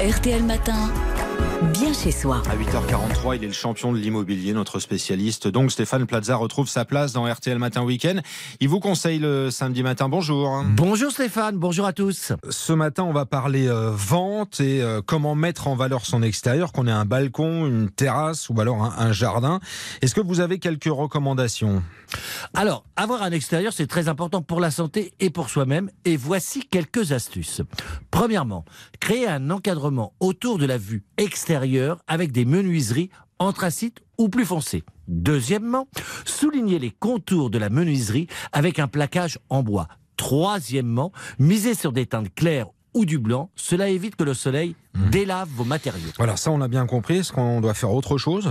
RTL Matin, bien chez soi. À 8h43, il est le champion de l'immobilier, notre spécialiste. Donc Stéphane Plaza retrouve sa place dans RTL Matin Week-end. Il vous conseille le samedi matin. Bonjour. Bonjour Stéphane, bonjour à tous. Ce matin, on va parler euh, vente et euh, comment mettre en valeur son extérieur, qu'on ait un balcon, une terrasse ou alors un, un jardin. Est-ce que vous avez quelques recommandations? Alors, avoir un extérieur, c'est très important pour la santé et pour soi-même. Et voici quelques astuces. Premièrement, créer un encadrement autour de la vue extérieure avec des menuiseries anthracite ou plus foncées. Deuxièmement, souligner les contours de la menuiserie avec un plaquage en bois. Troisièmement, miser sur des teintes claires ou du blanc, cela évite que le soleil délave vos matériaux. Voilà, ça on l'a bien compris. Est-ce qu'on doit faire autre chose?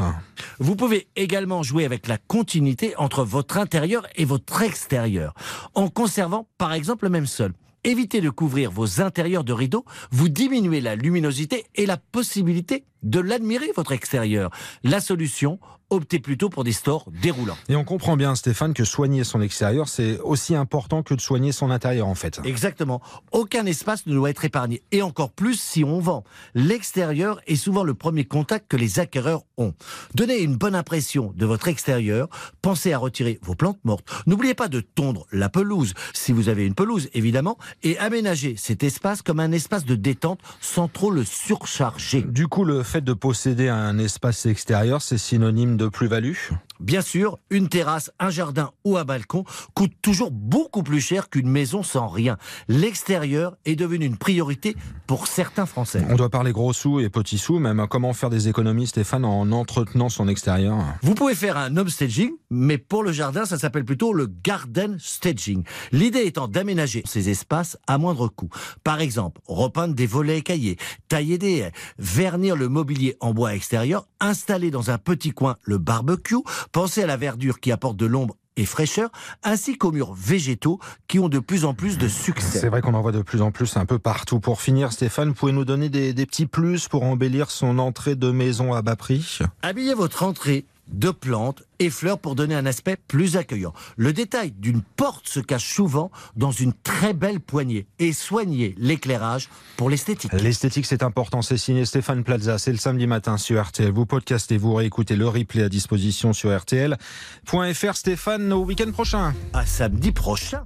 Vous pouvez également jouer avec la continuité entre votre intérieur et votre extérieur, en conservant par exemple le même sol. Évitez de couvrir vos intérieurs de rideaux, vous diminuez la luminosité et la possibilité de l'admirer, votre extérieur. La solution, optez plutôt pour des stores déroulants. Et on comprend bien, Stéphane, que soigner son extérieur, c'est aussi important que de soigner son intérieur, en fait. Exactement. Aucun espace ne doit être épargné. Et encore plus si on vend. L'extérieur est souvent le premier contact que les acquéreurs ont. Donnez une bonne impression de votre extérieur. Pensez à retirer vos plantes mortes. N'oubliez pas de tondre la pelouse, si vous avez une pelouse, évidemment, et aménager cet espace comme un espace de détente sans trop le surcharger. Du coup, le fait de posséder un espace extérieur, c'est synonyme de plus-value? Bien sûr, une terrasse, un jardin ou un balcon coûte toujours beaucoup plus cher qu'une maison sans rien. L'extérieur est devenu une priorité pour certains Français. On doit parler gros sous et petits sous, même comment faire des économies, Stéphane, en entretenant son extérieur? Vous pouvez faire un home staging, mais pour le jardin, ça s'appelle plutôt le garden staging. L'idée étant d'aménager ces espaces à moindre coût. Par exemple, repeindre des volets écaillés, tailler des haies, vernir le mobilier en bois extérieur, installer dans un petit coin le barbecue, Pensez à la verdure qui apporte de l'ombre et fraîcheur, ainsi qu'aux murs végétaux qui ont de plus en plus de succès. C'est vrai qu'on en voit de plus en plus un peu partout. Pour finir, Stéphane, pouvez nous donner des, des petits plus pour embellir son entrée de maison à bas prix? Habillez votre entrée de plantes et fleurs pour donner un aspect plus accueillant. Le détail d'une porte se cache souvent dans une très belle poignée et soignez l'éclairage pour l'esthétique. L'esthétique, c'est important. C'est signé Stéphane Plaza. C'est le samedi matin sur RTL. Vous podcastez, vous réécoutez le replay à disposition sur RTL.fr. Stéphane, au week-end prochain. À samedi prochain.